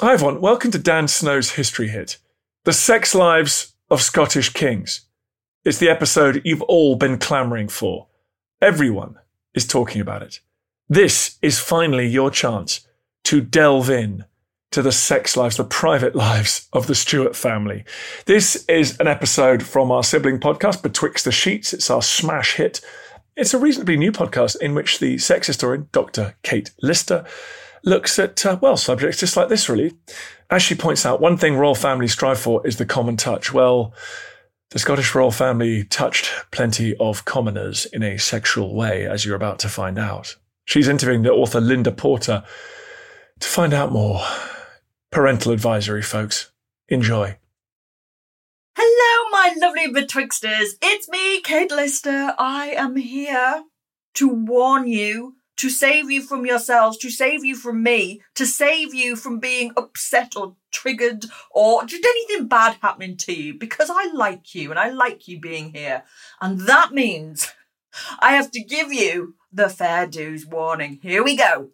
Hi, everyone. Welcome to Dan Snow's History Hit The Sex Lives of Scottish Kings. It's the episode you've all been clamouring for. Everyone is talking about it. This is finally your chance to delve in to the sex lives, the private lives of the Stuart family. This is an episode from our sibling podcast, Betwixt the Sheets. It's our smash hit. It's a reasonably new podcast in which the sex historian, Dr. Kate Lister, looks at, uh, well, subjects just like this, really. As she points out, one thing royal families strive for is the common touch. Well, the Scottish royal family touched plenty of commoners in a sexual way, as you're about to find out. She's interviewing the author Linda Porter to find out more. Parental advisory, folks. Enjoy. Hello, my lovely betwixters. It's me, Kate Lister. I am here to warn you to save you from yourselves, to save you from me, to save you from being upset or triggered or just anything bad happening to you because I like you and I like you being here. And that means I have to give you the fair dues warning. Here we go.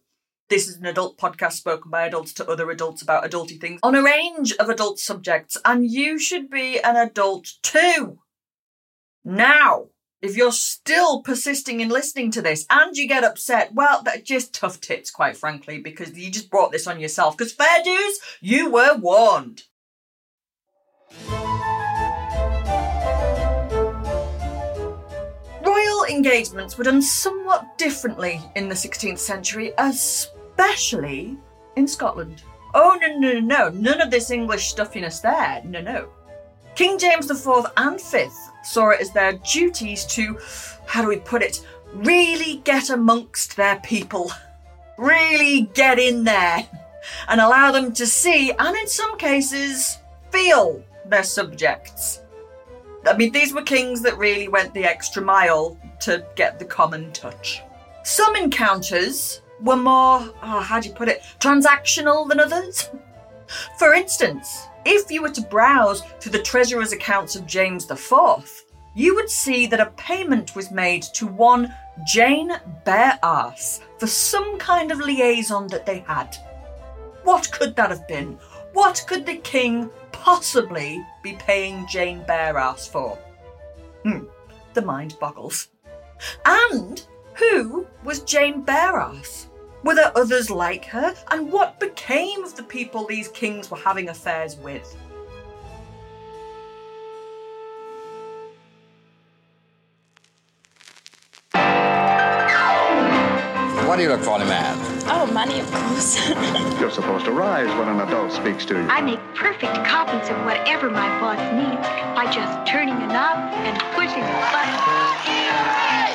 This is an adult podcast spoken by adults to other adults about adulty things on a range of adult subjects, and you should be an adult too. Now, if you're still persisting in listening to this and you get upset, well, that's just tough tits, quite frankly, because you just brought this on yourself. Because fair dues, you were warned. Royal engagements were done somewhat differently in the 16th century, especially in Scotland. Oh, no, no, no, no, none of this English stuffiness there. No, no. King James IV and V saw it as their duties to, how do we put it, really get amongst their people. Really get in there and allow them to see, and in some cases, feel their subjects. I mean, these were kings that really went the extra mile to get the common touch. Some encounters were more, oh, how do you put it, transactional than others. For instance, if you were to browse through the treasurer's accounts of James IV, you would see that a payment was made to one Jane Bearass for some kind of liaison that they had. What could that have been? What could the king possibly be paying Jane Bearass for? Hmm, the mind boggles. And who was Jane Beararse? Were there others like her? And what became of the people these kings were having affairs with? What do you look for in a man? Oh, money, of course. You're supposed to rise when an adult speaks to you. I make perfect copies of whatever my boss needs by just turning a knob and pushing a button.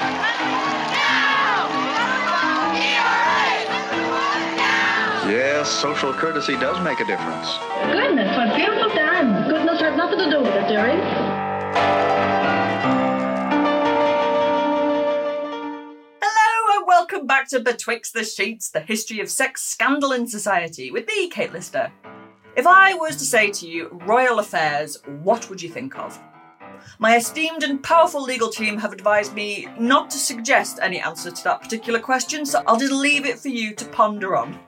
Yes, social courtesy does make a difference. Goodness, what beautiful time. Goodness has nothing to do with it, dearie. Hello and welcome back to Betwixt the Sheets, the history of sex scandal in society, with me, Kate Lister. If I was to say to you, royal affairs, what would you think of? My esteemed and powerful legal team have advised me not to suggest any answer to that particular question, so I'll just leave it for you to ponder on.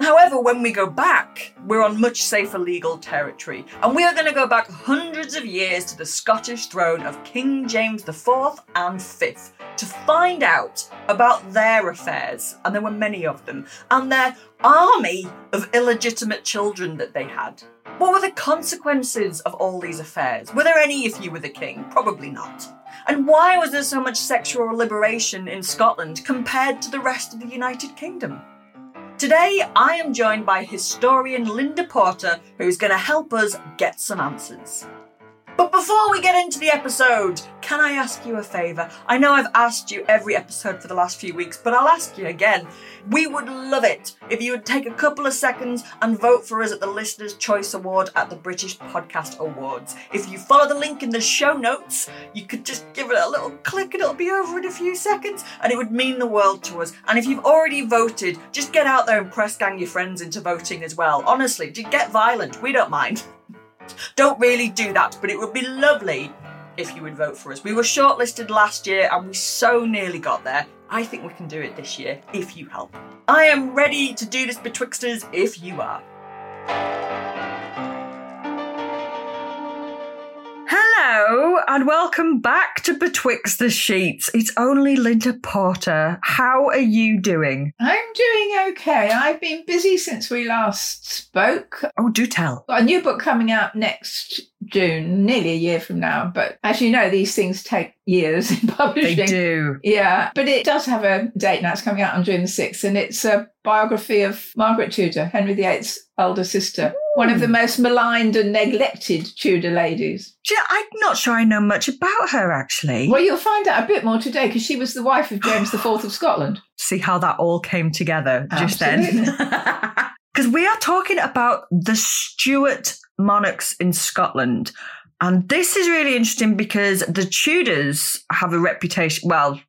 However, when we go back, we're on much safer legal territory, and we are going to go back hundreds of years to the Scottish throne of King James IV and V to find out about their affairs, and there were many of them, and their army of illegitimate children that they had. What were the consequences of all these affairs? Were there any if you were the king? Probably not. And why was there so much sexual liberation in Scotland compared to the rest of the United Kingdom? Today, I am joined by historian Linda Porter, who's going to help us get some answers. But before we get into the episode, can I ask you a favour? I know I've asked you every episode for the last few weeks, but I'll ask you again. We would love it if you would take a couple of seconds and vote for us at the Listener's Choice Award at the British Podcast Awards. If you follow the link in the show notes, you could just give it a little click and it'll be over in a few seconds, and it would mean the world to us. And if you've already voted, just get out there and press gang your friends into voting as well. Honestly, get violent. We don't mind. Don't really do that, but it would be lovely if you would vote for us. We were shortlisted last year and we so nearly got there. I think we can do it this year if you help. I am ready to do this, Betwixters, if you are. Hello and welcome back to Betwixt the Sheets. It's only Linda Porter. How are you doing? I'm doing okay. I've been busy since we last spoke. Oh, do tell. Got a new book coming out next June, nearly a year from now. But as you know, these things take years in publishing. They do. Yeah, but it does have a date now. It's coming out on June the 6th, and it's a biography of Margaret Tudor, Henry VIII's elder sister, one of the most maligned and neglected Tudor ladies. Know, I'm not sure I know much about her actually. Well, you'll find out a bit more today because she was the wife of James IV of Scotland. See how that all came together just Absolutely. then. Because we are talking about the Stuart monarchs in Scotland. And this is really interesting because the Tudors have a reputation, well,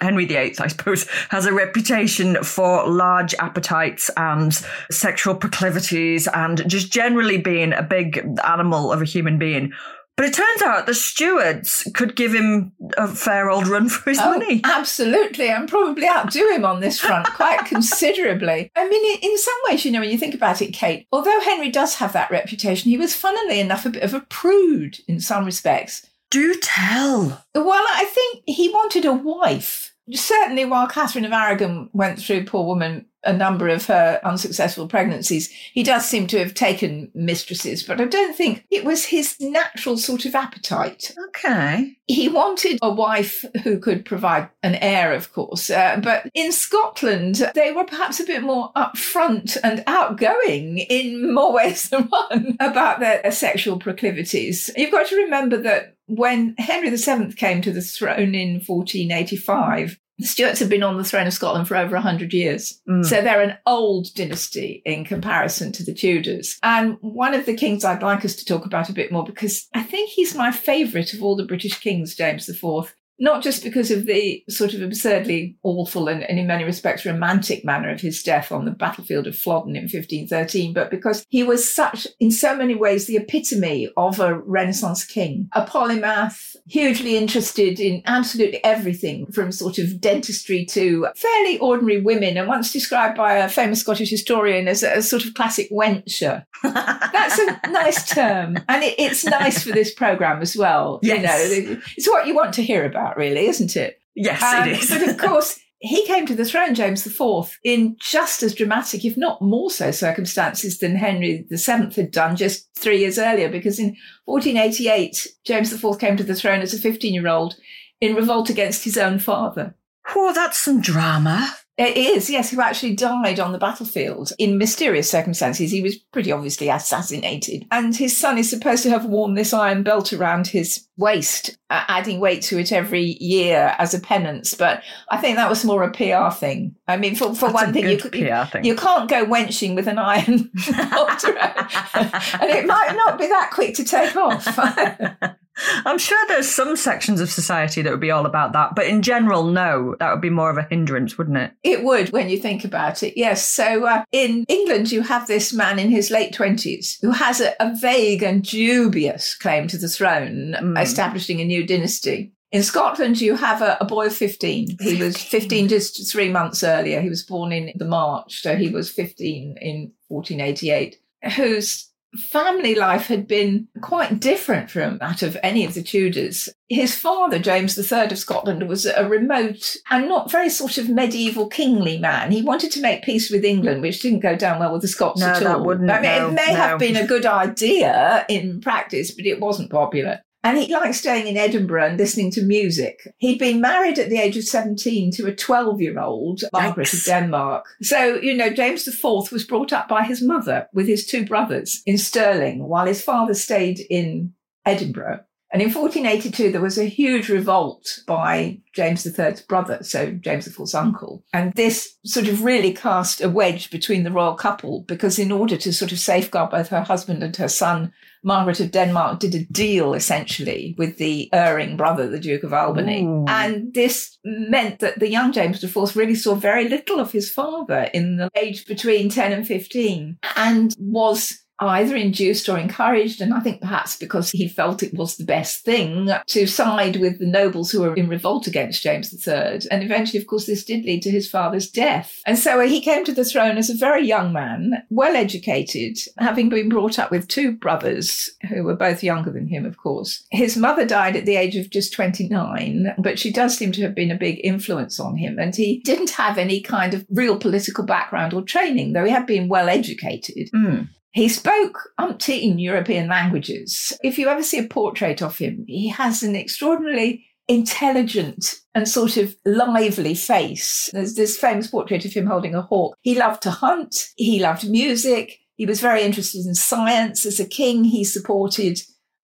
Henry VIII, I suppose, has a reputation for large appetites and sexual proclivities and just generally being a big animal of a human being. But it turns out the Stuarts could give him a fair old run for his Oh, money. Absolutely, and probably outdo him on this front quite considerably. I mean, in, in some ways, you know, when you think about it, Kate, although Henry does have that reputation, he was, funnily enough, a bit of a prude in some respects. Do tell. Well, I think he wanted a wife. Certainly, while Catherine of Aragon went through, poor woman, a number of her unsuccessful pregnancies, he does seem to have taken mistresses, but I don't think it was his natural sort of appetite Okay. he wanted a wife who could provide an heir, of course. Uh, but in Scotland, they were perhaps a bit more upfront and outgoing in more ways than one about their, their sexual proclivities. You've got to remember that when Henry VII came to the throne in 1485, the Stuarts have been on the throne of Scotland for over 100 years. Mm. So they're an old dynasty in comparison to the Tudors. And one of the kings I'd like us to talk about a bit more because I think he's my favourite of all the British kings, James IV. Not just because of the sort of absurdly awful and, and in many respects romantic manner of his death on the battlefield of Flodden in 1513, but because he was such, in so many ways, the epitome of a Renaissance king. A polymath, hugely interested in absolutely everything from sort of dentistry to fairly ordinary women, and once described by a famous Scottish historian as a, as sort of classic wencher. That's a nice term. And it, it's nice for this programme as well. Yes. You know, it's what you want to hear about, really, isn't it? Yes, Um, it is. but of course, he came to the throne, James IV, in just as dramatic, if not more so, circumstances than Henry VII had done just three years earlier, because in 1488, James IV came to the throne as a 15 year old in revolt against his own father. oh, that's some drama. It is, yes, who actually died on the battlefield in mysterious circumstances. He was pretty obviously assassinated. And his son is supposed to have worn this iron belt around his waist, uh, adding weight to it every year as a penance. But I think that was more a PR thing. I mean, for, for That's one thing, you, could- you, thing. you can't go wenching with an iron belt around. and it might not be that quick to take off. I'm sure there's some sections of society that would be all about that, but in general, no, that would be more of a hindrance, wouldn't it? It would when you think about it, yes. So uh, in England, you have this man in his late 20s who has a, a vague and dubious claim to the throne, Mm. establishing a new dynasty. In Scotland, you have a, a boy of 15. He was 15 just three months earlier. He was born in the March, so he was 15 in 1488, who's family life had been quite different from that of any of the Tudors. His father, James III of Scotland, was a remote and not very sort of medieval kingly man. He wanted to make peace with England, which didn't go down well with the Scots No, at that all. wouldn't, I mean, no, it may no. have been a good idea in practice, but it wasn't popular. And he liked staying in Edinburgh and listening to music. He'd been married at the age of 17 to a 12 year old, Margaret of Denmark. So, you know, James IV was brought up by his mother with his two brothers in Stirling while his father stayed in Edinburgh. And in 1482, there was a huge revolt by James III's brother, so James IV's uncle. And this sort of really cast a wedge between the royal couple because, in order to sort of safeguard both her husband and her son, Margaret of Denmark did a deal essentially with the erring brother, the Duke of Albany. Ooh. And this meant that the young James IV really saw very little of his father in the age between 10 and 15 and was either induced or encouraged, and I think perhaps because he felt it was the best thing to side with the nobles who were in revolt against James III. And eventually, of course, this did lead to his father's death. And so he came to the throne as a very young man, well educated, having been brought up with two brothers who were both younger than him, of course. His mother died at the age of just 29, but she does seem to have been a big influence on him. And he didn't have any kind of real political background or training, though he had been well educated. Mm. He spoke umpteen European languages. If you ever see a portrait of him, he has an extraordinarily intelligent and sort of lively face. There's this famous portrait of him holding a hawk. He loved to hunt. He loved music. He was very interested in science. As a king, he supported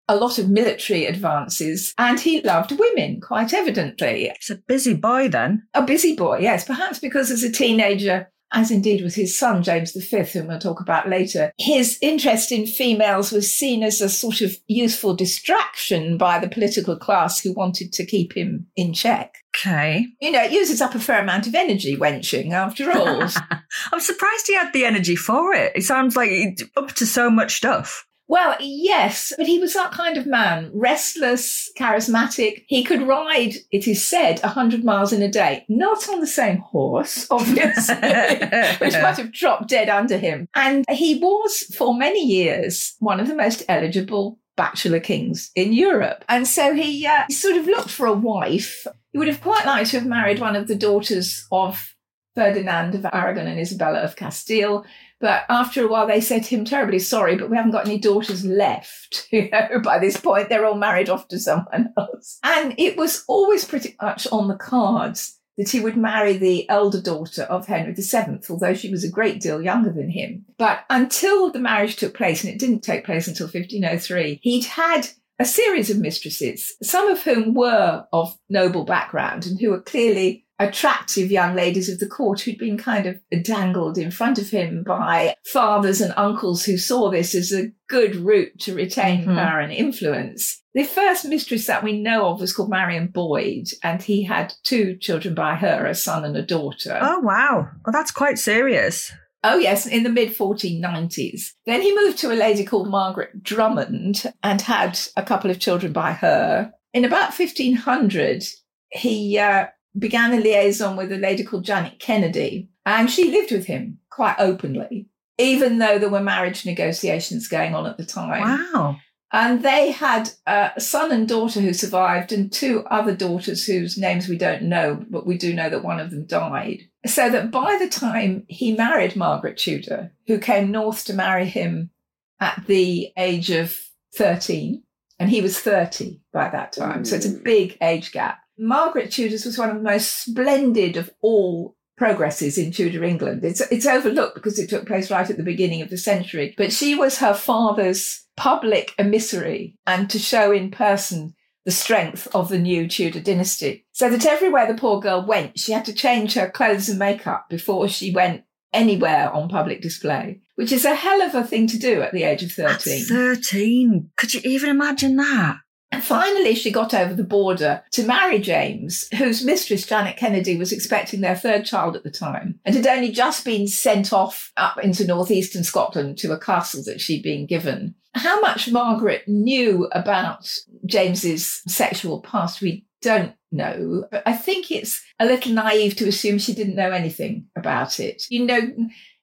a lot of military advances and he loved women, quite evidently. He's a busy boy then. A busy boy, yes, perhaps because as a teenager, as indeed was his son, James V, whom we'll talk about later, his interest in females was seen as a sort of useful distraction by the political class who wanted to keep him in check. Okay. You know, it uses up a fair amount of energy, wenching, after all. I'm surprised he had the energy for it. It sounds like he's up to so much stuff. Well, yes, but he was that kind of man, restless, charismatic. He could ride, it is said, 100 miles in a day, not on the same horse, obviously, which might have dropped dead under him. And he was, for many years, one of the most eligible bachelor kings in Europe. And so he, uh, sort of looked for a wife. He would have quite liked to have married one of the daughters of Ferdinand of Aragon and Isabella of Castile. But after a while, they said to him, terribly sorry, but we haven't got any daughters left. You know, by this point, they're all married off to someone else. And it was always pretty much on the cards that he would marry the elder daughter of Henry VII, although she was a great deal younger than him. But until the marriage took place, and it didn't take place until 1503, he'd had a series of mistresses, some of whom were of noble background and who were clearly attractive young ladies of the court who'd been kind of dangled in front of him by fathers and uncles who saw this as a good route to retain Mhm. power and influence. The first mistress that we know of was called Marion Boyd, and he had two children by her, a son and a daughter. Oh, wow. Well, that's quite serious. Oh, yes, in the mid 1490s. Then he moved to a lady called Margaret Drummond and had a couple of children by her. In about 1500, he uh, began a liaison with a lady called Janet Kennedy, and she lived with him quite openly, even though there were marriage negotiations going on at the time. Wow. And they had a son and daughter who survived, and two other daughters whose names we don't know, but we do know that one of them died. So that by the time he married Margaret Tudor, who came north to marry him at the age of 13, and he was 30 by that time. So it's a mm. big age gap. Margaret Tudor's was one of the most splendid of all progresses in Tudor England. It's, it's overlooked because it took place right at the beginning of the century, but she was her father's public emissary and to show in person the strength of the new Tudor dynasty. So that everywhere the poor girl went, she had to change her clothes and makeup before she went anywhere on public display, which is a hell of a thing to do at the age of 13. At 13. Could you even imagine that? And finally, she got over the border to marry James, whose mistress, Janet Kennedy, was expecting their third child at the time and had only just been sent off up into northeastern Scotland to a castle that she'd been given. How much Margaret knew about James's sexual past, we don't know, but I think it's a little naive to assume she didn't know anything about it. You know,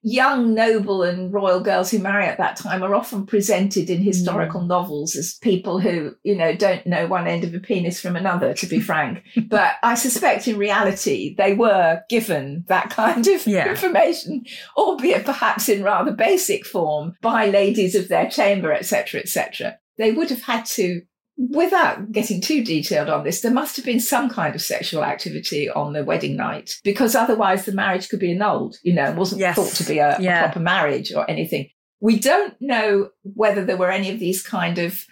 young noble and royal girls who marry at that time are often presented in historical mm. novels as people who, you know, don't know one end of a penis from another, to be frank. But I suspect in reality, they were given that kind of Yeah. information, albeit perhaps in rather basic form by ladies of their chamber, etc., etc. They would have had to Without getting too detailed on this, there must have been some kind of sexual activity on the wedding night because otherwise the marriage could be annulled, you know, and wasn't Yes. thought to be a, a proper marriage or anything. We don't know whether there were any of these kind of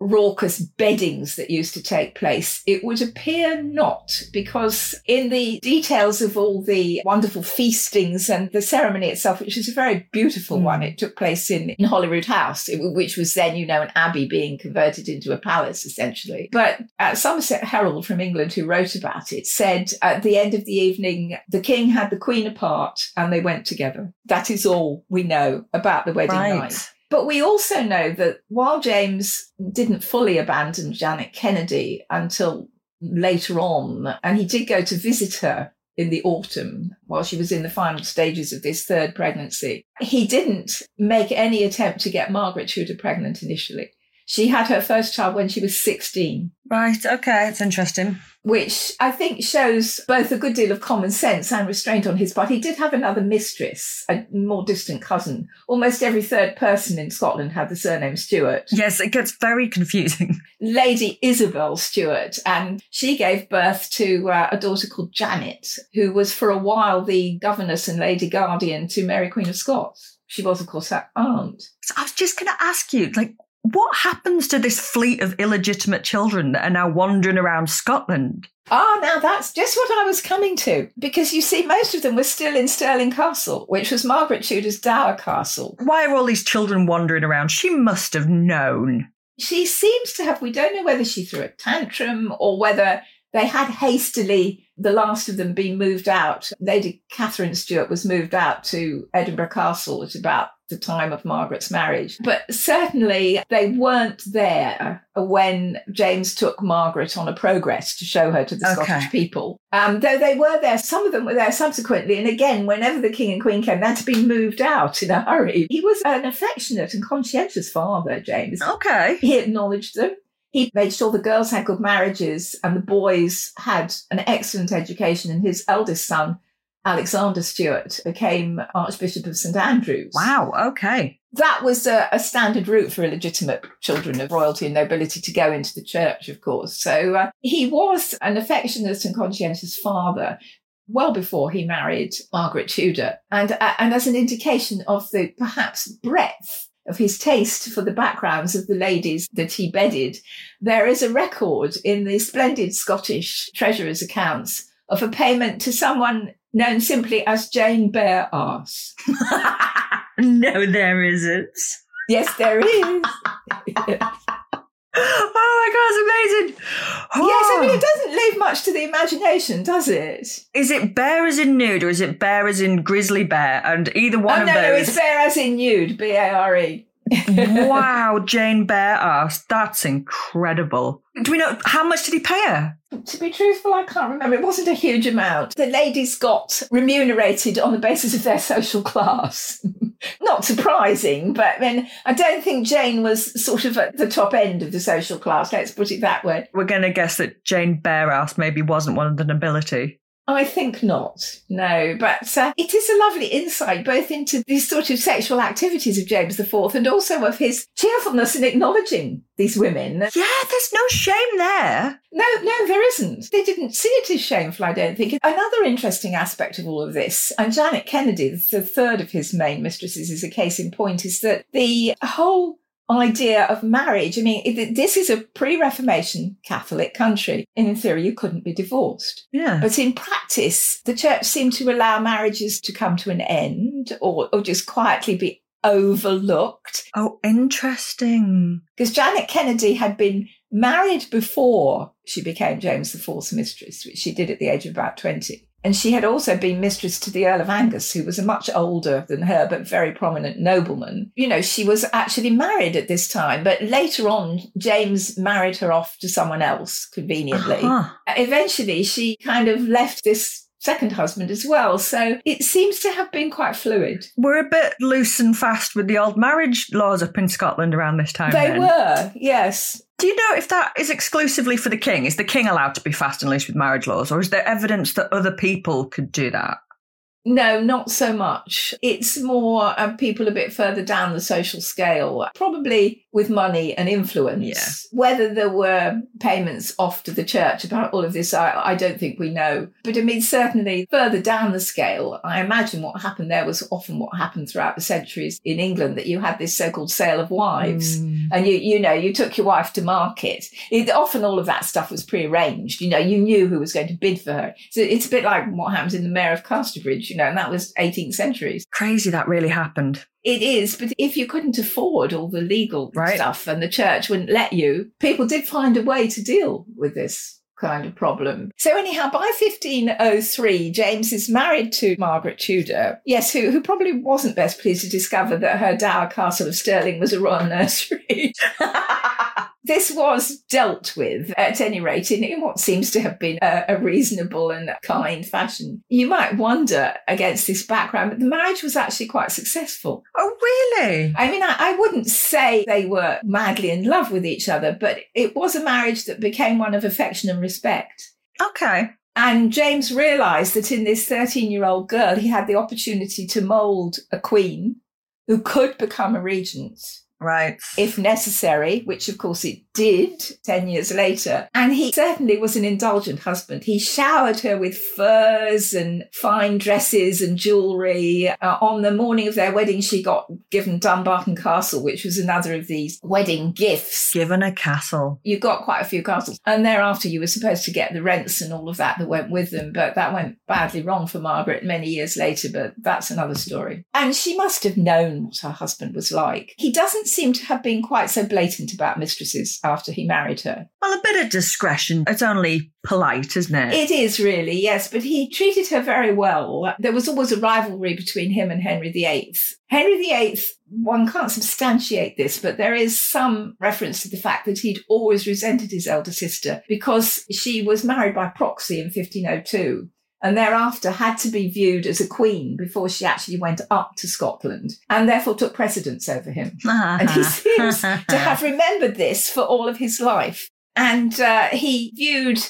raucous beddings that used to take place. It would appear not, because in the details of all the wonderful feastings and the ceremony itself, which is a very beautiful one, it took place in, in Holyrood House, which was then, you know, an abbey being converted into a palace, essentially. But uh, Somerset Herald from England, who wrote about it, said at the end of the evening, the king had the queen apart and they went together. That is all we know about the wedding Right. night. But we also know that while James didn't fully abandon Janet Kennedy until later on, and he did go to visit her in the autumn while she was in the final stages of this third pregnancy, he didn't make any attempt to get Margaret Tudor pregnant initially. She had her first child when she was 16 Right, okay, it's interesting. which I think shows both a good deal of common sense and restraint on his part. He did have another mistress, a more distant cousin. Almost every third person in Scotland had the surname Stewart. Yes, it gets very confusing. Lady Isabel Stewart, and she gave birth to uh, a daughter called Janet, who was for a while the governess and lady guardian to Mary Queen of Scots. She was, of course, her aunt. So I was just going to ask you, like, what happens to this fleet of illegitimate children that are now wandering around Scotland? Ah, now that's just what I was coming to. Because you see, most of them were still in Stirling Castle, which was Margaret Tudor's dower castle. Why are all these children wandering around? She must have known. She seems to have, we don't know whether she threw a tantrum or whether they had hastily, the last of them, been moved out. Lady Catherine Stuart was moved out to Edinburgh Castle at about the time of Margaret's marriage. But certainly they weren't there when James took Margaret on a progress to show her to the Okay. Scottish people. Um, though they were there, some of them were there subsequently. And again, whenever the king and queen came, they had to be moved out in a hurry. He was an affectionate and conscientious father, James. Okay. He acknowledged them. He made sure the girls had good marriages and the boys had an excellent education. And his eldest son, Alexander Stewart, became Archbishop of St Andrews. Wow, okay. That was a, a standard route for illegitimate children of royalty and nobility to go into the church, of course. So uh, he was an affectionate and conscientious father well before he married Margaret Tudor. And, uh, and as an indication of the perhaps breadth of his taste for the backgrounds of the ladies that he bedded, there is a record in the splendid Scottish treasurer's accounts of a payment to someone known simply as Jane Bear Arse. no, there isn't. Yes, there is. Oh my god, it's amazing. Yes, I mean, Oh. it doesn't leave much to the imagination, does it? Is it bear as in nude or is it bear as in grizzly bear? And either one oh, of no, no, those. it's fair as in nude, B A R E. wow, Jane Bare Arse. That's incredible. Do we know how much did he pay her? To be truthful, I can't remember. It wasn't a huge amount. The ladies got remunerated on the basis of their social class. Not surprising, but I mean, I don't think Jane was sort of at the top end of the social class. Let's put it that way. We're going to guess that Jane Bare Arse maybe wasn't one of the nobility. I think not. No, but uh, it is a lovely insight both into these sort of sexual activities of James IV and also of his cheerfulness in acknowledging these women. Yeah, there's no shame there. No, no, there isn't. They didn't see it as shameful, I don't think. Another interesting aspect of all of this, and Janet Kennedy, the third of his main mistresses, is a case in point, is that the whole idea of marriage, I mean, it- this is a pre Reformation Catholic country. And in theory, you couldn't be divorced. Yeah. But in practice, the church seemed to allow marriages to come to an end or, or just quietly be overlooked. Oh, interesting. Because Janet Kennedy had been married before she became James IV's mistress, which she did at the age of about 20. And she had also been mistress to the Earl of Angus, who was a much older than her, but very prominent nobleman. You know, she was actually married at this time, but later on, James married her off to someone else conveniently. Uh-huh. Eventually, she kind of left this second husband as well. So it seems to have been quite fluid. We're a bit loose and fast with the old marriage laws up in Scotland around this time. They then. were, yes. Do you know if that is exclusively for the king? Is the king allowed to be fast and loose with marriage laws, or is there evidence that other people could do that? No, not so much. It's more uh, people a bit further down the social scale, probably with money and influence. Yeah. Whether there were payments off to the church about all of this, I, I don't think we know. But I mean, certainly further down the scale, I imagine what happened there was often what happened throughout the centuries in England that you had this so-called sale of wives, Mm. and you you know you took your wife to market. It, often all of that stuff was prearranged. You know, you knew who was going to bid for her. So it's a bit like what happens in the Mayor of Casterbridge. You know, and that was 18th centuries. Crazy that really happened. It is, but if you couldn't afford all the legal Right. stuff and the church wouldn't let you, people did find a way to deal with this kind of problem. So anyhow, by 1503, James is married to Margaret Tudor, yes, who, who probably wasn't best pleased to discover that her dower castle of Stirling was a royal nursery. this was dealt with, at any rate, in, in what seems to have been a, a reasonable and kind fashion. You might wonder against this background, but the marriage was actually quite successful. Oh, really? I mean, I, I wouldn't say they were madly in love with each other, but it was a marriage that became one of affection and respect. Okay. And James realized that in this 13 year old girl, he had the opportunity to mold a queen who could become a regent Right. if necessary, which of course it did 10 years later. And he certainly was an indulgent husband. He showered her with furs and fine dresses and jewelry. Uh, on the morning of their wedding, she got given Dumbarton Castle, which was another of these wedding gifts. Given a castle. You got quite a few castles. And thereafter, you were supposed to get the rents and all of that that went with them. But that went badly wrong for Margaret many years later. But that's another story. And she must have known what her husband was like. He doesn't seem to have been quite so blatant about mistresses after he married her. Well, a bit of discretion. It's only polite, isn't it? It is really, yes, but he treated her very well. There was always a rivalry between him and Henry VIII. Henry VIII, one can't substantiate this, but there is some reference to the fact that he'd always resented his elder sister because she was married by proxy in 1502 and thereafter had to be viewed as a queen before she actually went up to Scotland and therefore took precedence over him. And he seems to have remembered this for all of his life. And uh, he viewed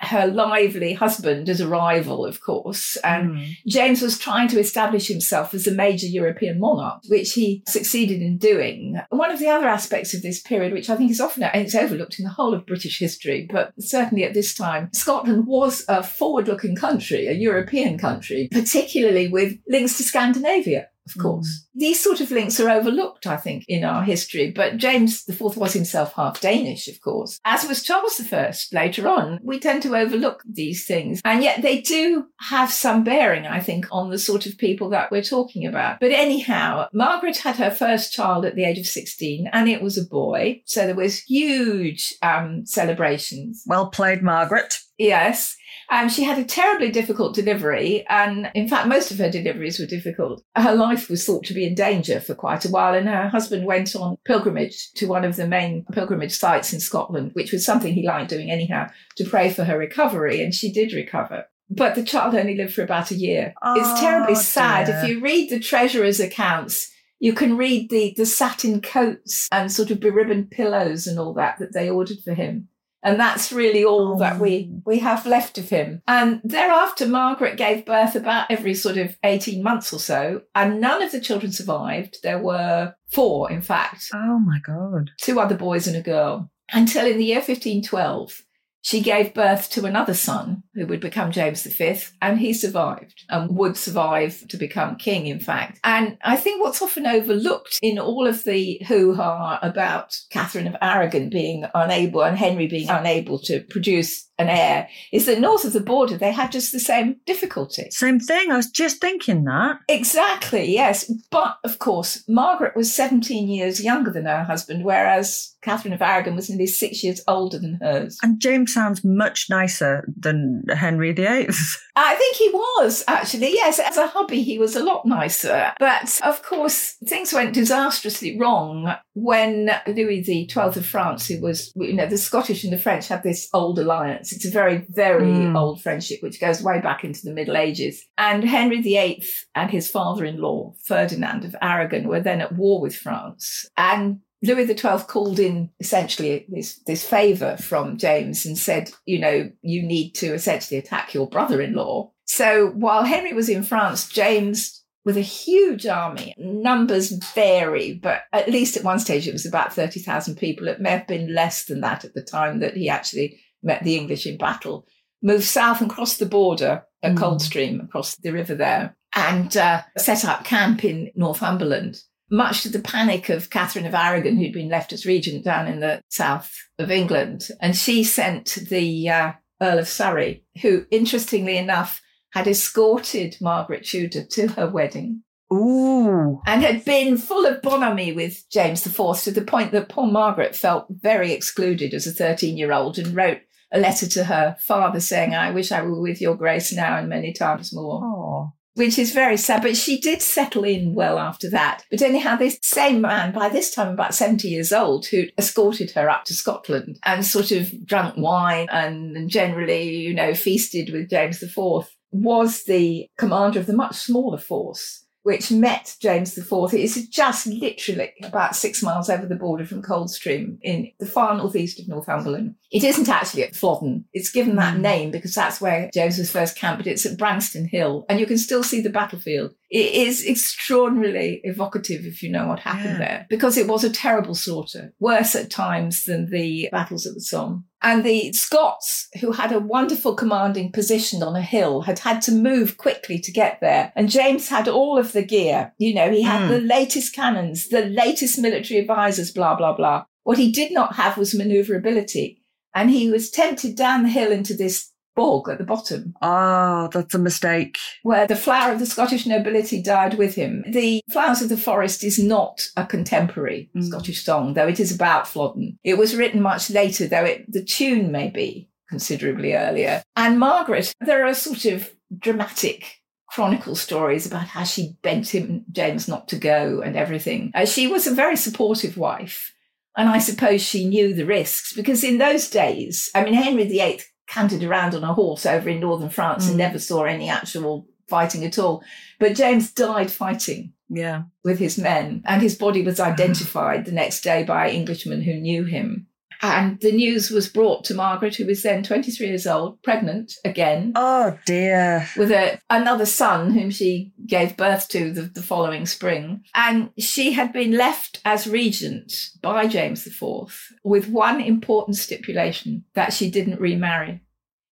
her lively husband as a rival, of course. And Mm. James was trying to establish himself as a major European monarch, which he succeeded in doing. One of the other aspects of this period, which I think is often it's overlooked in the whole of British history, but certainly at this time, Scotland was a forward-looking country, a European country, particularly with links to Scandinavia. Of course. These sort of links are overlooked, I think, in our history. But James IV was himself half Danish, of course, as was Charles I later on. We tend to overlook these things. And yet they do have some bearing, I think, on the sort of people that we're talking about. But anyhow, Margaret had her first child at the age of 16 and it was a boy. So there was huge um, celebrations. Well played, Margaret. Yes. Um, she had a terribly difficult delivery, and in fact, most of her deliveries were difficult. Her life was thought to be in danger for quite a while, and her husband went on pilgrimage to one of the main pilgrimage sites in Scotland, which was something he liked doing anyhow, to pray for her recovery, and she did recover. But the child only lived for about a year. it's terribly Oh, sad. dear. If you read the treasurer's accounts, you can read the, the satin coats and sort of beribboned pillows and all that that they ordered for him. And that's really all oh. that we, we have left of him. And thereafter, Margaret gave birth about every sort of 18 months or so, and none of the children survived. There were four, in fact, Oh my god. two other boys and a girl, until in the year 1512, she gave birth to another son who would become James V, and he survived and would survive to become king, in fact. And I think what's often overlooked in all of the hoo ha about Catherine of Aragon being unable and Henry being unable to produce an heir is that north of the border they had just the same difficulty. Same thing. I was just thinking that. Exactly, yes. But of course, Margaret was 17 years younger than her husband, whereas Catherine of Aragon was nearly six years older than hers. And James sounds much nicer than Henry VIII. I think he was, actually. Yes, as a hubby, he was a lot nicer. But of course, things went disastrously wrong when Louis XII of France, who was, you know, the Scottish and the French had this old alliance. It's a very, very Mm. old friendship, which goes way back into the Middle Ages. And Henry VIII and his father in law, Ferdinand of Aragon, were then at war with France. And Louis XII called in essentially this, this favour from James and said, you know, you need to essentially attack your brother in law. So while Henry was in France, James, with a huge army, numbers vary, but at least at one stage it was about 30,000 people. It may have been less than that at the time that he actually met the English in battle, moved south and crossed the border at Mm. Coldstream, across the river there, and uh, set up camp in Northumberland much to the panic of Catherine of Aragon, who'd been left as regent down in the south of England. And she sent the uh, Earl of Surrey, who, interestingly enough, had escorted Margaret Tudor to her wedding Ooh. and had been full of bonhomie with James IV to the point that poor Margaret felt very excluded as a 13 year old and wrote a letter to her father saying, I wish I were with your grace now and many times more Oh. Which is very sad. But she did settle in well after that. But anyhow, this same man, by this time about 70 years old, who escorted her up to Scotland and sort of drank wine and, generally, you know, feasted with James IV, was the commander of the much smaller force. Which met James IV. It's just literally about six miles over the border from Coldstream in the far northeast of Northumberland. It isn't actually at Flodden. It's given that name because that's where James was first camped, but it's at Branxton Hill, and you can still see the battlefield. It is extraordinarily evocative if you know what happened Yeah. there, because it was a terrible slaughter, worse at times than the battles at the Somme. And the Scots, who had a wonderful commanding position on a hill, had had to move quickly to get there. And James had all of the gear. You know, he had Mm. the latest cannons, the latest military advisors, blah, blah, blah. What he did not have was maneuverability. And he was tempted down the hill into this bog at the bottom Oh, that's a mistake. where the flower of the Scottish nobility died with him. The Flowers of the Forest is not a contemporary Mm. Scottish song, though it is about Flodden. It was written much later, though it, the tune may be considerably earlier. And Margaret, there are sort of dramatic chronicle stories about how she begged him, James, not to go and everything. Uh, she was a very supportive wife. And I suppose she knew the risks because in those days, I mean, Henry VIII cantered around on a horse over in northern France and Mm. never saw any actual fighting at all. But James died fighting Yeah. with his men, and his body was identified the next day by Englishmen who knew him. And the news was brought to Margaret, who was then 23 years old, pregnant again, Oh dear. with a, another son whom she gave birth to the, the following spring. And she had been left as regent by James IV with one important stipulation that she didn't remarry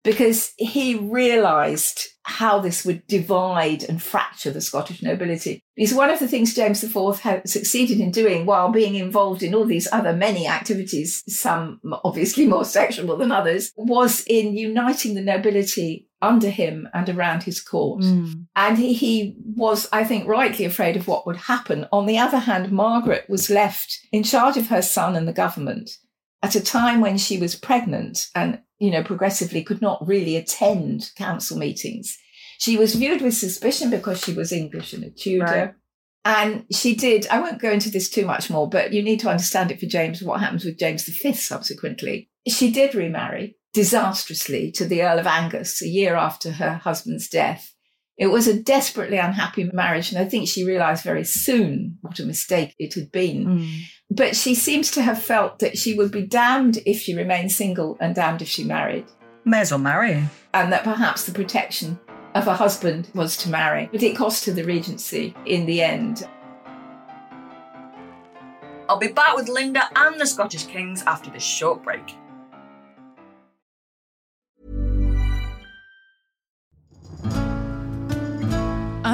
because he realized how this would divide and fracture the Scottish nobility. Because one of the things James IV had succeeded in doing while being involved in all these other many activities, some obviously more sexual than others, was in uniting the nobility under him and around his court. Mm. And he, he was, I think, rightly afraid of what would happen. On the other hand, Margaret was left in charge of her son and the government at a time when she was pregnant and, you know, progressively could not really attend council meetings. She was viewed with suspicion because she was English and a Tudor. Right. And she did, I won't go into this too much more, but you need to understand it for James, what happens with James V subsequently. She did remarry disastrously to the Earl of Angus a year after her husband's death. It was a desperately unhappy marriage, and I think she realised very soon what a mistake it had been. Mm. But she seems to have felt that she would be damned if she remained single and damned if she married, May as well marry. and that perhaps the protection of her husband was to marry. But it cost her the regency in the end. I'll be back with Linda and the Scottish Kings after this short break.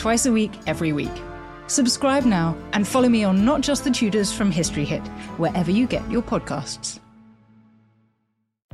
Twice a week, every week. Subscribe now and follow me on Not Just the Tudors from History Hit, wherever you get your podcasts.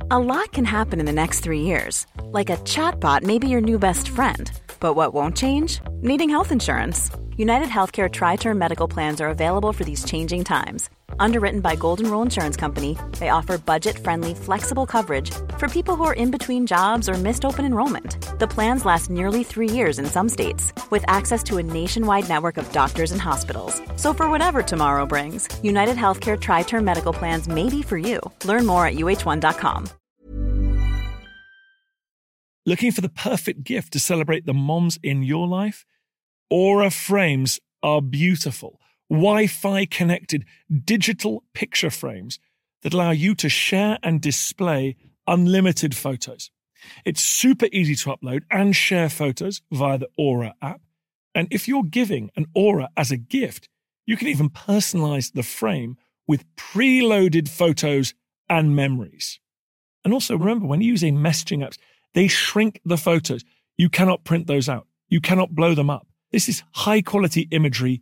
A lot can happen in the next three years. Like a chatbot may be your new best friend. But what won't change? Needing health insurance. United Healthcare Tri Term Medical Plans are available for these changing times. Underwritten by Golden Rule Insurance Company, they offer budget friendly, flexible coverage for people who are in between jobs or missed open enrollment. The plans last nearly three years in some states, with access to a nationwide network of doctors and hospitals. So, for whatever tomorrow brings, United Healthcare Tri Term Medical Plans may be for you. Learn more at uh1.com. Looking for the perfect gift to celebrate the moms in your life? Aura frames are beautiful Wi Fi connected digital picture frames that allow you to share and display unlimited photos. It's super easy to upload and share photos via the Aura app. And if you're giving an Aura as a gift, you can even personalize the frame with preloaded photos and memories. And also remember, when using messaging apps, they shrink the photos. You cannot print those out. You cannot blow them up. This is high quality imagery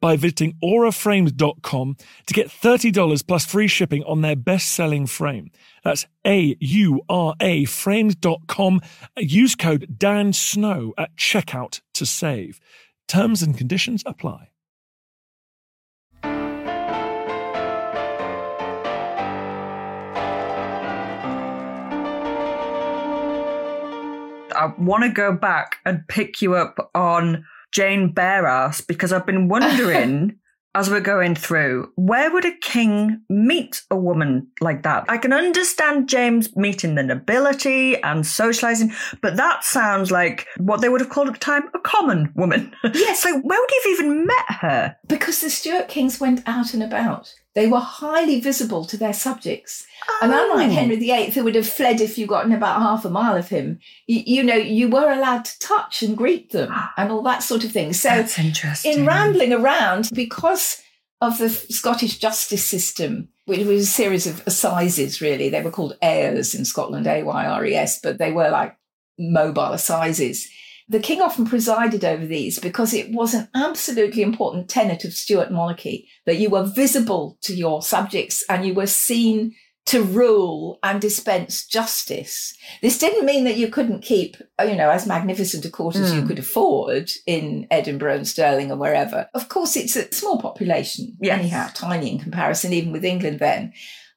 by visiting auraframes.com to get $30 plus free shipping on their best selling frame. That's A U R A frames.com. Use code Dan Snow at checkout to save. Terms and conditions apply. I want to go back and pick you up on Jane Bare Arse because I've been wondering as we're going through where would a king meet a woman like that? I can understand James meeting the nobility and socializing, but that sounds like what they would have called at the time a common woman. Yes. so where would he have even met her? Because the Stuart kings went out and about. They were highly visible to their subjects. And unlike oh. Henry VIII, who would have fled if you gotten about half a mile of him, you, you, know, you were allowed to touch and greet them and all that sort of thing. So That's interesting. in rambling around, because of the Scottish justice system, which was a series of assizes, really, they were called ayres in Scotland, A-Y-R-E-S, but they were like mobile assizes. The king often presided over these because it was an absolutely important tenet of Stuart monarchy that you were visible to your subjects and you were seen to rule and dispense justice. This didn't mean that you couldn't keep, you know, as magnificent a court as you Mm. could afford in Edinburgh and Stirling or wherever. Of course, it's a small population, Yes. anyhow, tiny in comparison, even with England then.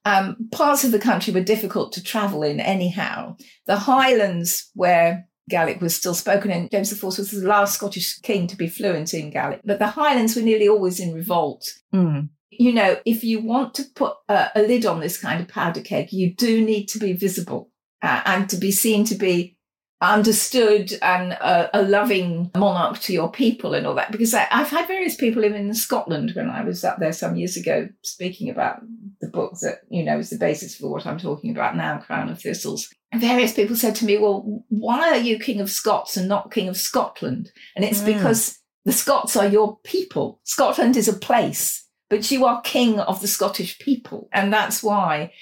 Um, parts of the country were difficult to travel in anyhow. The Highlands, where Gaelic was still spoken and James IV was the last Scottish king to be fluent in Gaelic, but the Highlands were nearly always in revolt Mm. you know, if you want to put a, a lid on this kind of powder keg, you do need to be visible uh, and to be seen to be understood and a, a loving monarch to your people and all that. Because I, I've had various people living in Scotland when I was up there some years ago speaking about the book that, you know, is the basis for what I'm talking about now, Crown of Thistles. Various people said to me, well, why are you King of Scots and not King of Scotland? And it's Mm. because the Scots are your people. Scotland is a place but you are king of the Scottish people. And that's why.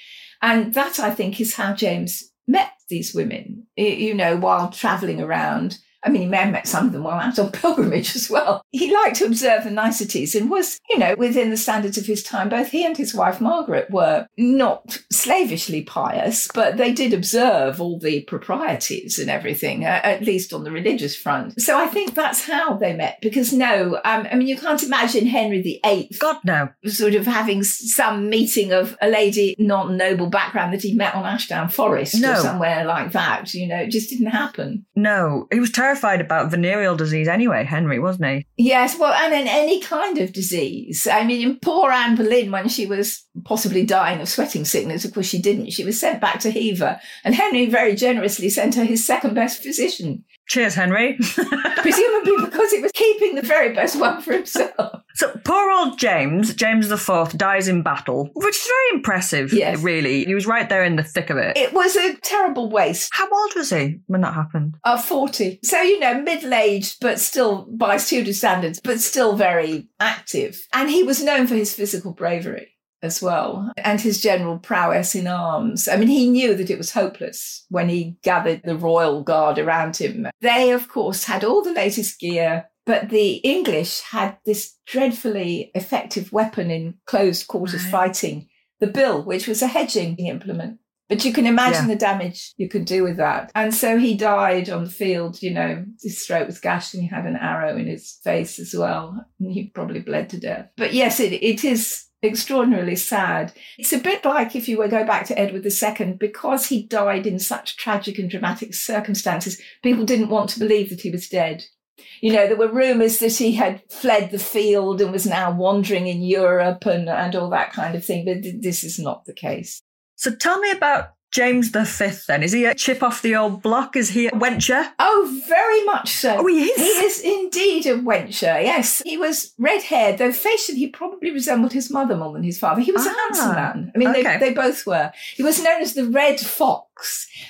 And that, I think, is how James met these women, you know, while traveling around. I mean, he may have met some of them while out on pilgrimage as well. He liked to observe the niceties and was, you know, within the standards of his time. Both he and his wife Margaret were not slavishly pious, but they did observe all the proprieties and everything, uh, at least on the religious front. So I think that's how they met. Because no, um, I mean, you can't imagine Henry VIII God, no. sort of having some meeting of a lady non-noble background that he met on Ashdown Forest No. or somewhere like that. You know, it just didn't happen. No, he was terrified terrified about venereal disease anyway, Henry, wasn't he? Yes, well, and in any kind of disease. I mean, in poor Anne Boleyn, when she was possibly dying of sweating sickness, of course she didn't. She was sent back to Hever, and Henry very generously sent her his second best physician. Cheers, Henry. Presumably because he was keeping the very best one for himself. So poor old James, James the Fourth, dies in battle, which is very impressive. Yes. really. He was right there in the thick of it. It was a terrible waste. How old was he when that happened? Uh, 40. So, you know, middle aged, but still, by Tudor standards, but still very active. And he was known for his physical bravery as well and his general prowess in arms. I mean, he knew that it was hopeless when he gathered the royal guard around him. They, of course, had all the latest gear. But the English had this dreadfully effective weapon in closed quarters Right. fighting, the bill, which was a hedging implement. But you can imagine Yeah. the damage you could do with that. And so he died on the field, you know, his throat was gashed and he had an arrow in his face as well. And he probably bled to death. But yes, it, it is extraordinarily sad. It's a bit like if you were go back to Edward II, because he died in such tragic and dramatic circumstances, people didn't want to believe that he was dead. You know, there were rumours that he had fled the field and was now wandering in Europe and, and all that kind of thing, but th- this is not the case. So tell me about James the Fifth then. Is he a chip off the old block? Is he a wencher? Oh, very much so. Oh, he is? He is indeed a wencher, yes. He was red haired, though facially he probably resembled his mother more than his father. He was a Ah, handsome man. I mean, okay. they, they both were. He was known as the Red Fox,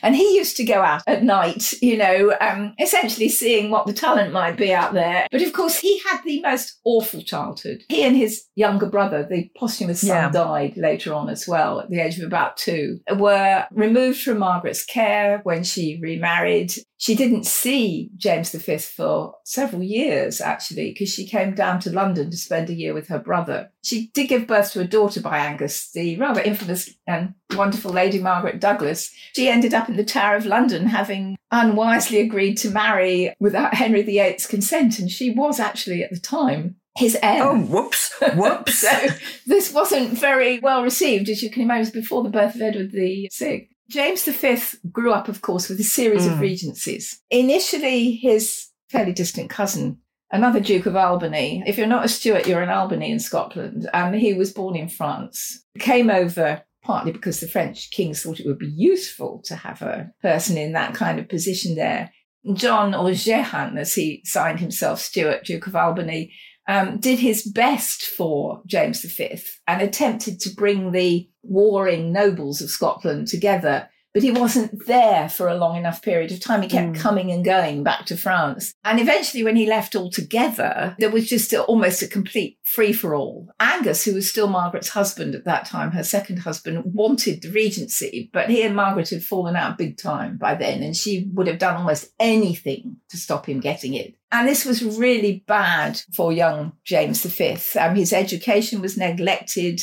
and he used to go out at night, you know, um, essentially seeing what the talent might be out there. But of course, he had the most awful childhood. He and his younger brother, the posthumous son, Yeah. died later on as well, at the age of about two, were removed from Margaret's care when she remarried. She didn't see James V for several years, actually, because she came down to London to spend a year with her brother. She did give birth to a daughter by Angus, the rather infamous and wonderful Lady Margaret Douglas. She ended up in the Tower of London having unwisely agreed to marry without Henry VIII's consent, and she was actually at the time his heir. Oh, whoops, whoops. so this wasn't very well received, as you can imagine, before the birth of Edward VI. James V grew up, of course, with a series of Mm. regencies. Initially, his fairly distant cousin, another Duke of Albany. If you're not a Stuart, you're an Albany in Scotland. And he was born in France, came over partly because the French kings thought it would be useful to have a person in that kind of position there. John, or Jehan, as he signed himself, Stuart, Duke of Albany, um, did his best for James V and attempted to bring the warring nobles of Scotland together. But he wasn't there for a long enough period of time. He kept Mm. coming and going back to France. And eventually, when he left altogether, there was just a, almost a complete free for all. Angus, who was still Margaret's husband at that time, her second husband, wanted the regency, but he and Margaret had fallen out big time by then, and she would have done almost anything to stop him getting it. And this was really bad for young James V. Um, his education was neglected.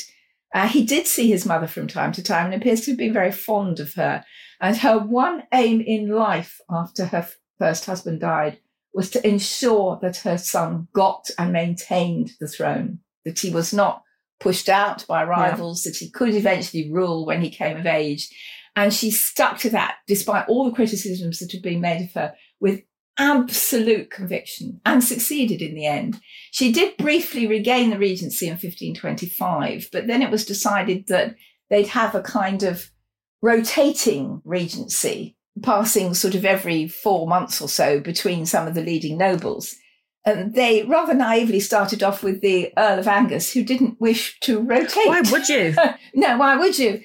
Uh, he did see his mother from time to time and appears to have been very fond of her. And her one aim in life after her f- first husband died was to ensure that her son got and maintained the throne, that he was not pushed out by rivals, that he could eventually rule when he came of age. And she stuck to that despite all the criticisms that had been made of her with absolute conviction and succeeded in the end. She did briefly regain the regency in 1525, but then it was decided that they'd have a kind of rotating regency, passing sort of every four months or so between some of the leading nobles. And they rather naively started off with the Earl of Angus, who didn't wish to rotate. Why would you? no, why would you?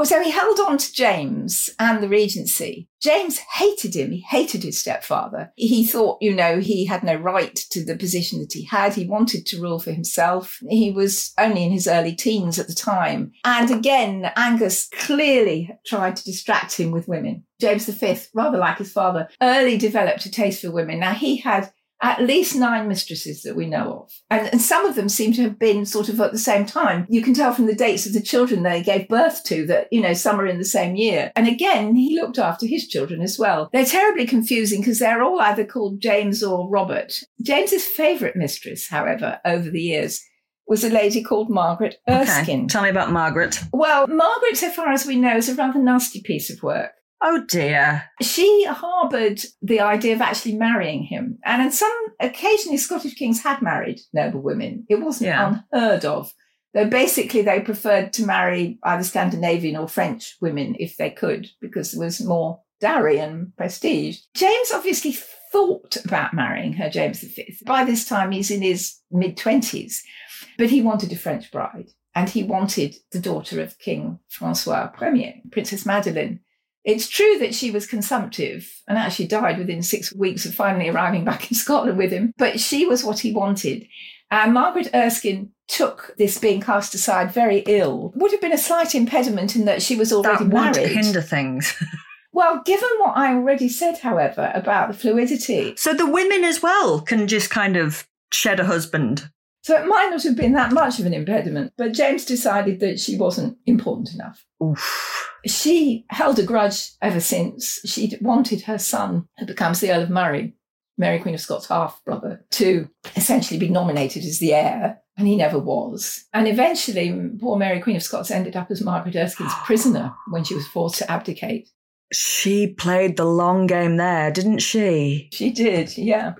Well, so he held on to James and the regency. James hated him. He hated his stepfather. He thought, you know, he had no right to the position that he had. He wanted to rule for himself. He was only in his early teens at the time. And again, Angus clearly tried to distract him with women. James V, rather like his father, early developed a taste for women. Now, he had at least nine mistresses that we know of. And, and some of them seem to have been sort of at the same time. You can tell from the dates of the children they gave birth to that, you know, some are in the same year. And again, he looked after his children as well. They're terribly confusing because they're all either called James or Robert. James's favourite mistress, however, over the years, was a lady called Margaret Erskine. Okay. Tell me about Margaret. Well, Margaret, so far as we know, is a rather nasty piece of work. Oh dear. She harboured the idea of actually marrying him. And on some occasionally Scottish kings had married noble women. It wasn't Yeah. unheard of. Though basically they preferred to marry either Scandinavian or French women if they could, because there was more dowry and prestige. James obviously thought about marrying her, James V. By this time he's in his mid twenties, but he wanted a French bride. And he wanted the daughter of King Francois I, Princess Madeleine. It's true that she was consumptive and actually died within six weeks of finally arriving back in Scotland with him, but she was what he wanted. And Margaret Erskine took this being cast aside very ill. Would have been a slight impediment in that she was already That would hinder things. Well, given what I already said, however, about the fluidity, so the women as well can just kind of shed a husband. So it might not have been that much of an impediment, but James decided that she wasn't important enough. Oof. She held a grudge ever since. She wanted her son, who becomes the Earl of Moray, Mary Queen of Scots' half brother, to essentially be nominated as the heir, and he never was. And eventually, poor Mary Queen of Scots ended up as Margaret Erskine's prisoner when she was forced to abdicate. She played the long game there, didn't she? She did, yeah.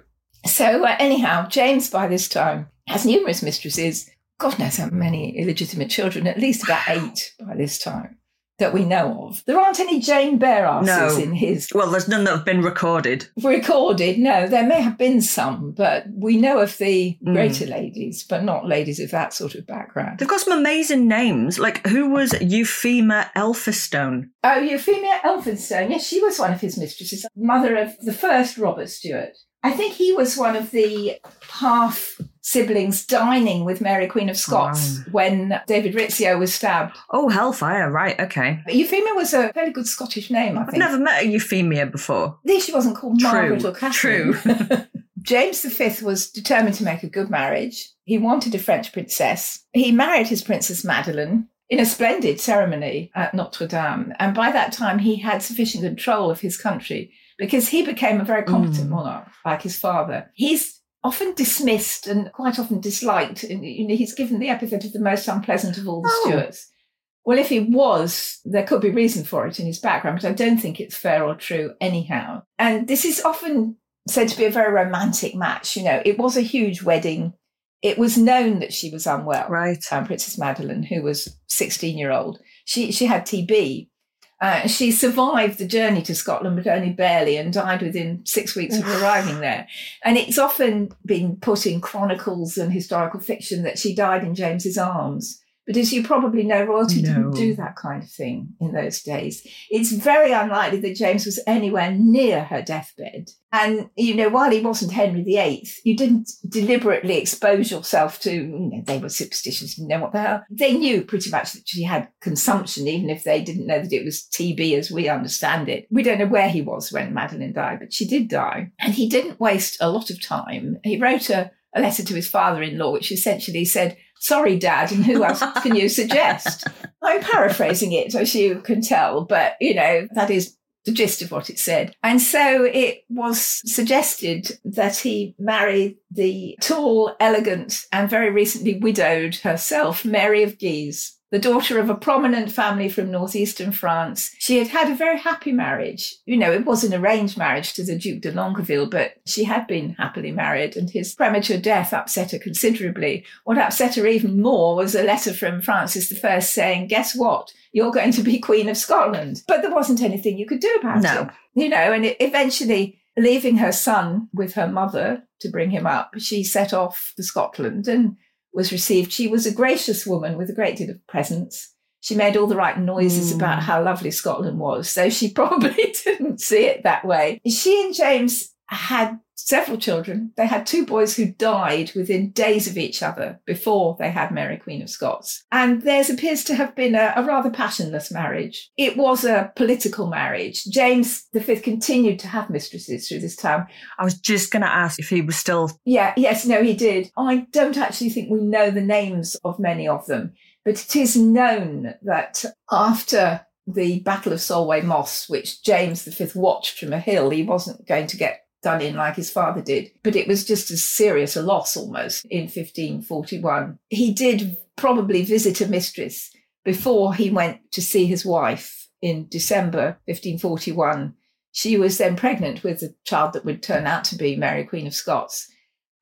So, uh, anyhow, James by this time has numerous mistresses. God knows how many illegitimate children, at least about eight by this time that we know of. There aren't any Jane Bare Arses No. in his Well, there's none that have been recorded. recorded. No, there may have been some, but we know of the Mm. greater ladies, but not ladies of that sort of background. They've got some amazing names. Like, who was Euphemia Elphinstone? Oh, Euphemia Elphinstone. Yes, she was one of his mistresses, mother of the first Robert Stewart. I think he was one of the half siblings dining with Mary Queen of Scots oh, when David Rizzio was stabbed. Oh, Hellfire, right, okay. But Euphemia was a fairly good Scottish name, I I've think. never met a Euphemia before. At least she wasn't called True, Margaret or Catherine. true. James V was determined to make a good marriage. He wanted a French princess. He married his Princess Madeleine in a splendid ceremony at Notre Dame. And by that time, he had sufficient control of his country because he became a very competent Mm. monarch, like his father. He's often dismissed and quite often disliked. And, you know, he's given the epithet of the most unpleasant of all the Oh. Stuarts. Well, if he was, there could be reason for it in his background, but I don't think it's fair or true anyhow. And this is often said to be a very romantic match. You know, it was a huge wedding. It was known that she was unwell. Right. Um, Princess Madeleine, who was 16 year old, she, she had TB. Uh, she survived the journey to Scotland, but only barely, and died within six weeks of arriving there. And it's often been put in chronicles and historical fiction that she died in James's arms. But as you probably know, royalty No. didn't do that kind of thing in those days. It's very unlikely that James was anywhere near her deathbed. And, you know, while he wasn't Henry VIII, you didn't deliberately expose yourself to, you know, they were superstitious, didn't know what the hell. They knew pretty much that she had consumption, even if they didn't know that it was TB as we understand it. We don't know where he was when Madeleine died, but she did die. And he didn't waste a lot of time. He wrote a, a letter to his father in law, which essentially said, Sorry, Dad, and who else can you suggest? I'm paraphrasing it, as you can tell, but you know, that is the gist of what it said. And so it was suggested that he marry the tall, elegant, and very recently widowed herself, Mary of Guise. The daughter of a prominent family from northeastern France. She had had a very happy marriage. You know, it was an arranged marriage to the Duke de Longueville, but she had been happily married, and his premature death upset her considerably. What upset her even more was a letter from Francis I saying, Guess what? You're going to be Queen of Scotland. But there wasn't anything you could do about No. it. You know, and it, eventually, leaving her son with her mother to bring him up, she set off for Scotland and was received. She was a gracious woman with a great deal of presence. She made all the right noises Mm. about how lovely Scotland was, though she probably didn't see it that way. She and James had several children. They had two boys who died within days of each other before they had Mary Queen of Scots. And theirs appears to have been a, a rather passionless marriage. It was a political marriage. James V continued to have mistresses through this time. I was just going to ask if he was still. Yeah, yes, no, he did. I don't actually think we know the names of many of them, but it is known that after the Battle of Solway Moss, which James V watched from a hill, he wasn't going to get done in like his father did, but it was just as serious a loss almost in 1541. He did probably visit a mistress before he went to see his wife in December 1541, she was then pregnant with a child that would turn out to be Mary, Queen of Scots.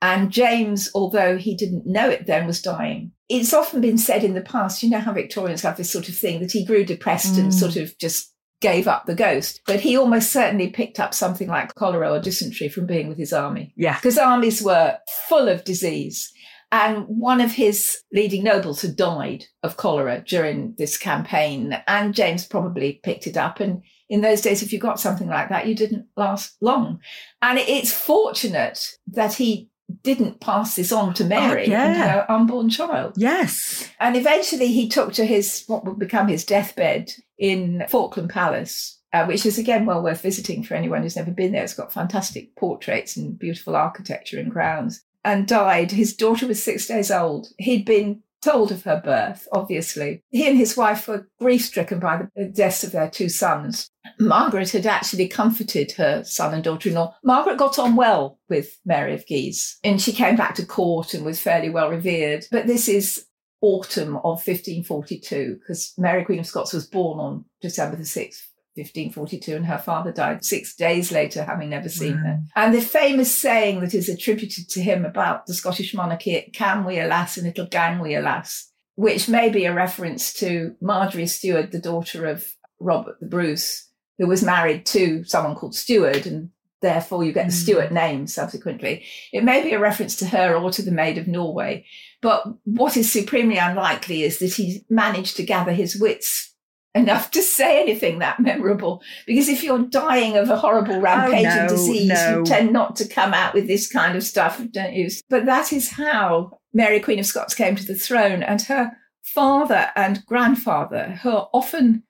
And James, although he didn't know it then, was dying. It's often been said in the past, you know how Victorians have this sort of thing that he grew depressed mm. and sort of just gave up the ghost. But he almost certainly picked up something like cholera or dysentery from being with his army. Yeah. Because armies were full of disease. And one of his leading nobles had died of cholera during this campaign. And James probably picked it up. And in those days, if you got something like that, you didn't last long. And it's fortunate that he didn't pass this on to Mary oh, yeah. and her unborn child. Yes. And eventually he took to his, what would become his deathbed in Falkland Palace, uh, which is again well worth visiting for anyone who's never been there. It's got fantastic portraits and beautiful architecture and grounds. And died. His daughter was six days old. He'd been told of her birth, obviously. He and his wife were grief stricken by the deaths of their two sons. Margaret had actually comforted her son and daughter in law. Margaret got on well with Mary of Guise and she came back to court and was fairly well revered. But this is autumn of 1542 because Mary Queen of Scots was born on December the 6th, 1542, and her father died six days later, having never seen wow. her. And the famous saying that is attributed to him about the Scottish monarchy, can we alas and it'll gang we alas, which may be a reference to Marjorie Stewart, the daughter of Robert the Bruce, who was married to someone called Stewart, and therefore you get the mm. Stuart name subsequently. It may be a reference to her or to the Maid of Norway. But what is supremely unlikely is that he managed to gather his wits enough to say anything that memorable. Because if you're dying of a horrible rampaging oh, no, disease, no. you tend not to come out with this kind of stuff, don't you? But that is how Mary, Queen of Scots, came to the throne. And her father and grandfather, who are often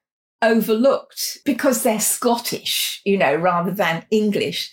overlooked because they're Scottish, you know, rather than English,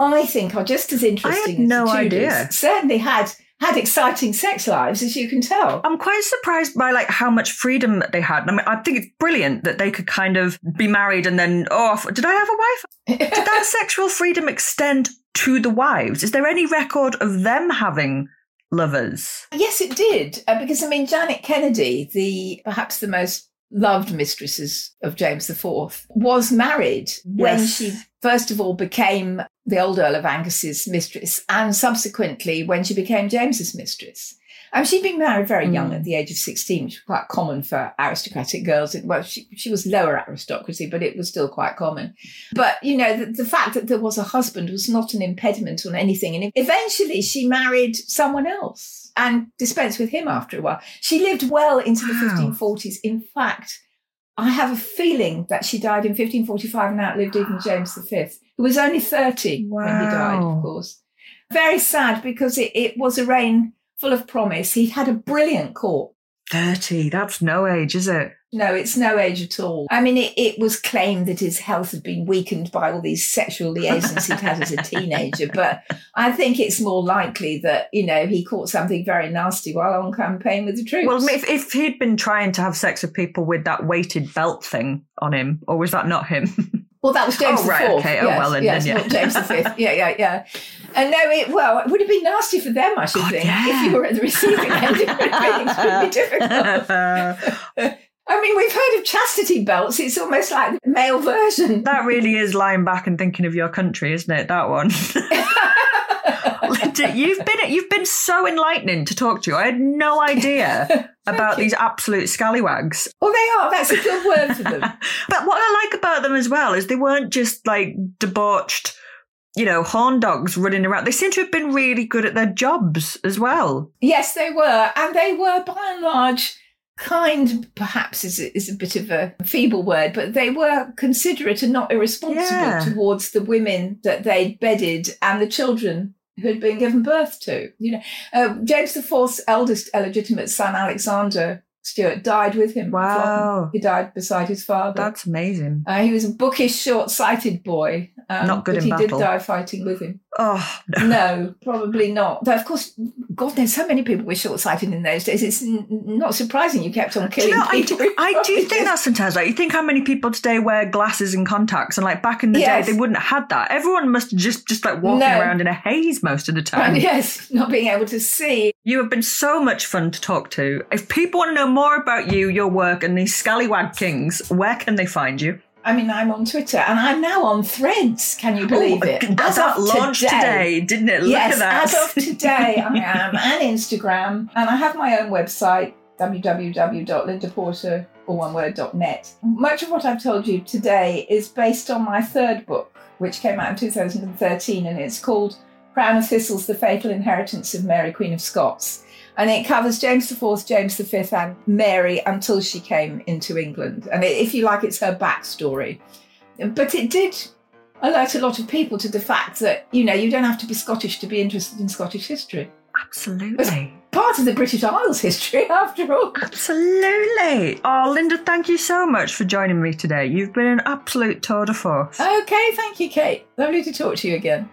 I think are just as interesting. I had no idea. Certainly had had exciting sex lives, as you can tell. I'm quite surprised by like how much freedom they had. I mean, I think it's brilliant that they could kind of be married and then oh, did I have a wife? did that sexual freedom extend to the wives? Is there any record of them having lovers? Yes, it did. Uh, because I mean, Janet Kennedy, the perhaps the most loved mistresses of James IV, was married yes. when she first of all became the old Earl of Angus's mistress and subsequently when she became James's mistress. I mean, she'd been married very young mm. at the age of 16, which was quite common for aristocratic girls. Well, she, she was lower aristocracy, but it was still quite common. But, you know, the, the fact that there was a husband was not an impediment on anything. And eventually she married someone else and dispensed with him after a while. She lived well into the wow. 1540s. In fact, I have a feeling that she died in 1545 and outlived even James V, who was only 30 wow. when he died, of course. Very sad because it, it was a reign full of promise. He had a brilliant court. 30, that's no age, is it? No, it's no age at all. I mean, it, it was claimed that his health had been weakened by all these sexual liaisons he'd had as a teenager, but I think it's more likely that, you know, he caught something very nasty while on campaign with the troops. Well, if, if he'd been trying to have sex with people with that weighted belt thing on him, or was that not him? Well, that was oh, James oh, right, IV. Okay. Yes, oh, well, then, yes, then, yeah. James V. Yeah, yeah, yeah. And no, it well, it would have been nasty for them, I should God, think, yeah. if you were at the receiving end. It would have been difficult. I mean, we've heard of chastity belts. It's almost like the male version. That really is lying back and thinking of your country, isn't it? That one. you've been you've been so enlightening to talk to. I had no idea about you. these absolute scallywags. Well, they are. That's a good word for them. but what I like about them as well is they weren't just like debauched you know, horn dogs running around. They seem to have been really good at their jobs as well. Yes, they were. And they were, by and large, kind perhaps is a, is a bit of a feeble word, but they were considerate and not irresponsible yeah. towards the women that they'd bedded and the children who had been given birth to. You know, uh, James IV's eldest illegitimate son, Alexander Stuart, died with him. Wow. He died beside his father. That's amazing. Uh, he was a bookish, short sighted boy. Um, not good but in he battle. did die fighting with him. Oh, no. no. probably not. Though, of course, God, there's so many people were short sighted in those days. It's n- not surprising you kept on killing you know, people. I do, I do think that sometimes. Like, you think how many people today wear glasses and contacts, and like back in the yes. day, they wouldn't have had that. Everyone must just just like walking no. around in a haze most of the time. And yes, not being able to see. You have been so much fun to talk to. If people want to know more about you, your work, and these scallywag kings, where can they find you? I mean, I'm on Twitter and I'm now on Threads. Can you believe it? As that launched today, today, didn't it? Look yes, as of today, I am, and Instagram, and I have my own website www.lindaporter, or one word, .net. Much of what I've told you today is based on my third book, which came out in 2013, and it's called Crown of Thistles: The Fatal Inheritance of Mary, Queen of Scots and it covers James IV, James V, and Mary until she came into England. And if you like, it's her backstory. But it did alert a lot of people to the fact that you know you don't have to be Scottish to be interested in Scottish history. Absolutely. It's part of the British Isles history, after all. Absolutely. Oh, Linda, thank you so much for joining me today. You've been an absolute tour de force. Okay, thank you, Kate. Lovely to talk to you again.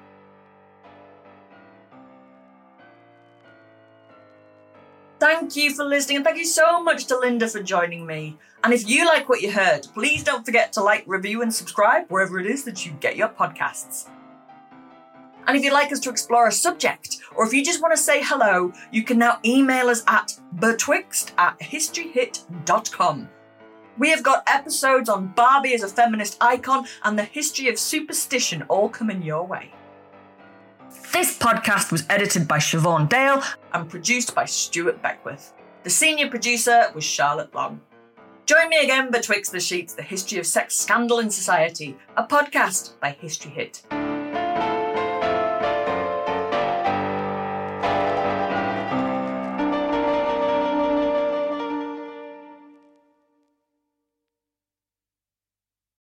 Thank you for listening, and thank you so much to Linda for joining me. And if you like what you heard, please don't forget to like, review, and subscribe wherever it is that you get your podcasts. And if you'd like us to explore a subject, or if you just want to say hello, you can now email us at betwixt at historyhit.com. We have got episodes on Barbie as a feminist icon and the history of superstition all coming your way. This podcast was edited by Siobhan Dale and produced by Stuart Beckwith. The senior producer was Charlotte Long. Join me again betwixt the sheets, the history of sex scandal in society, a podcast by History Hit.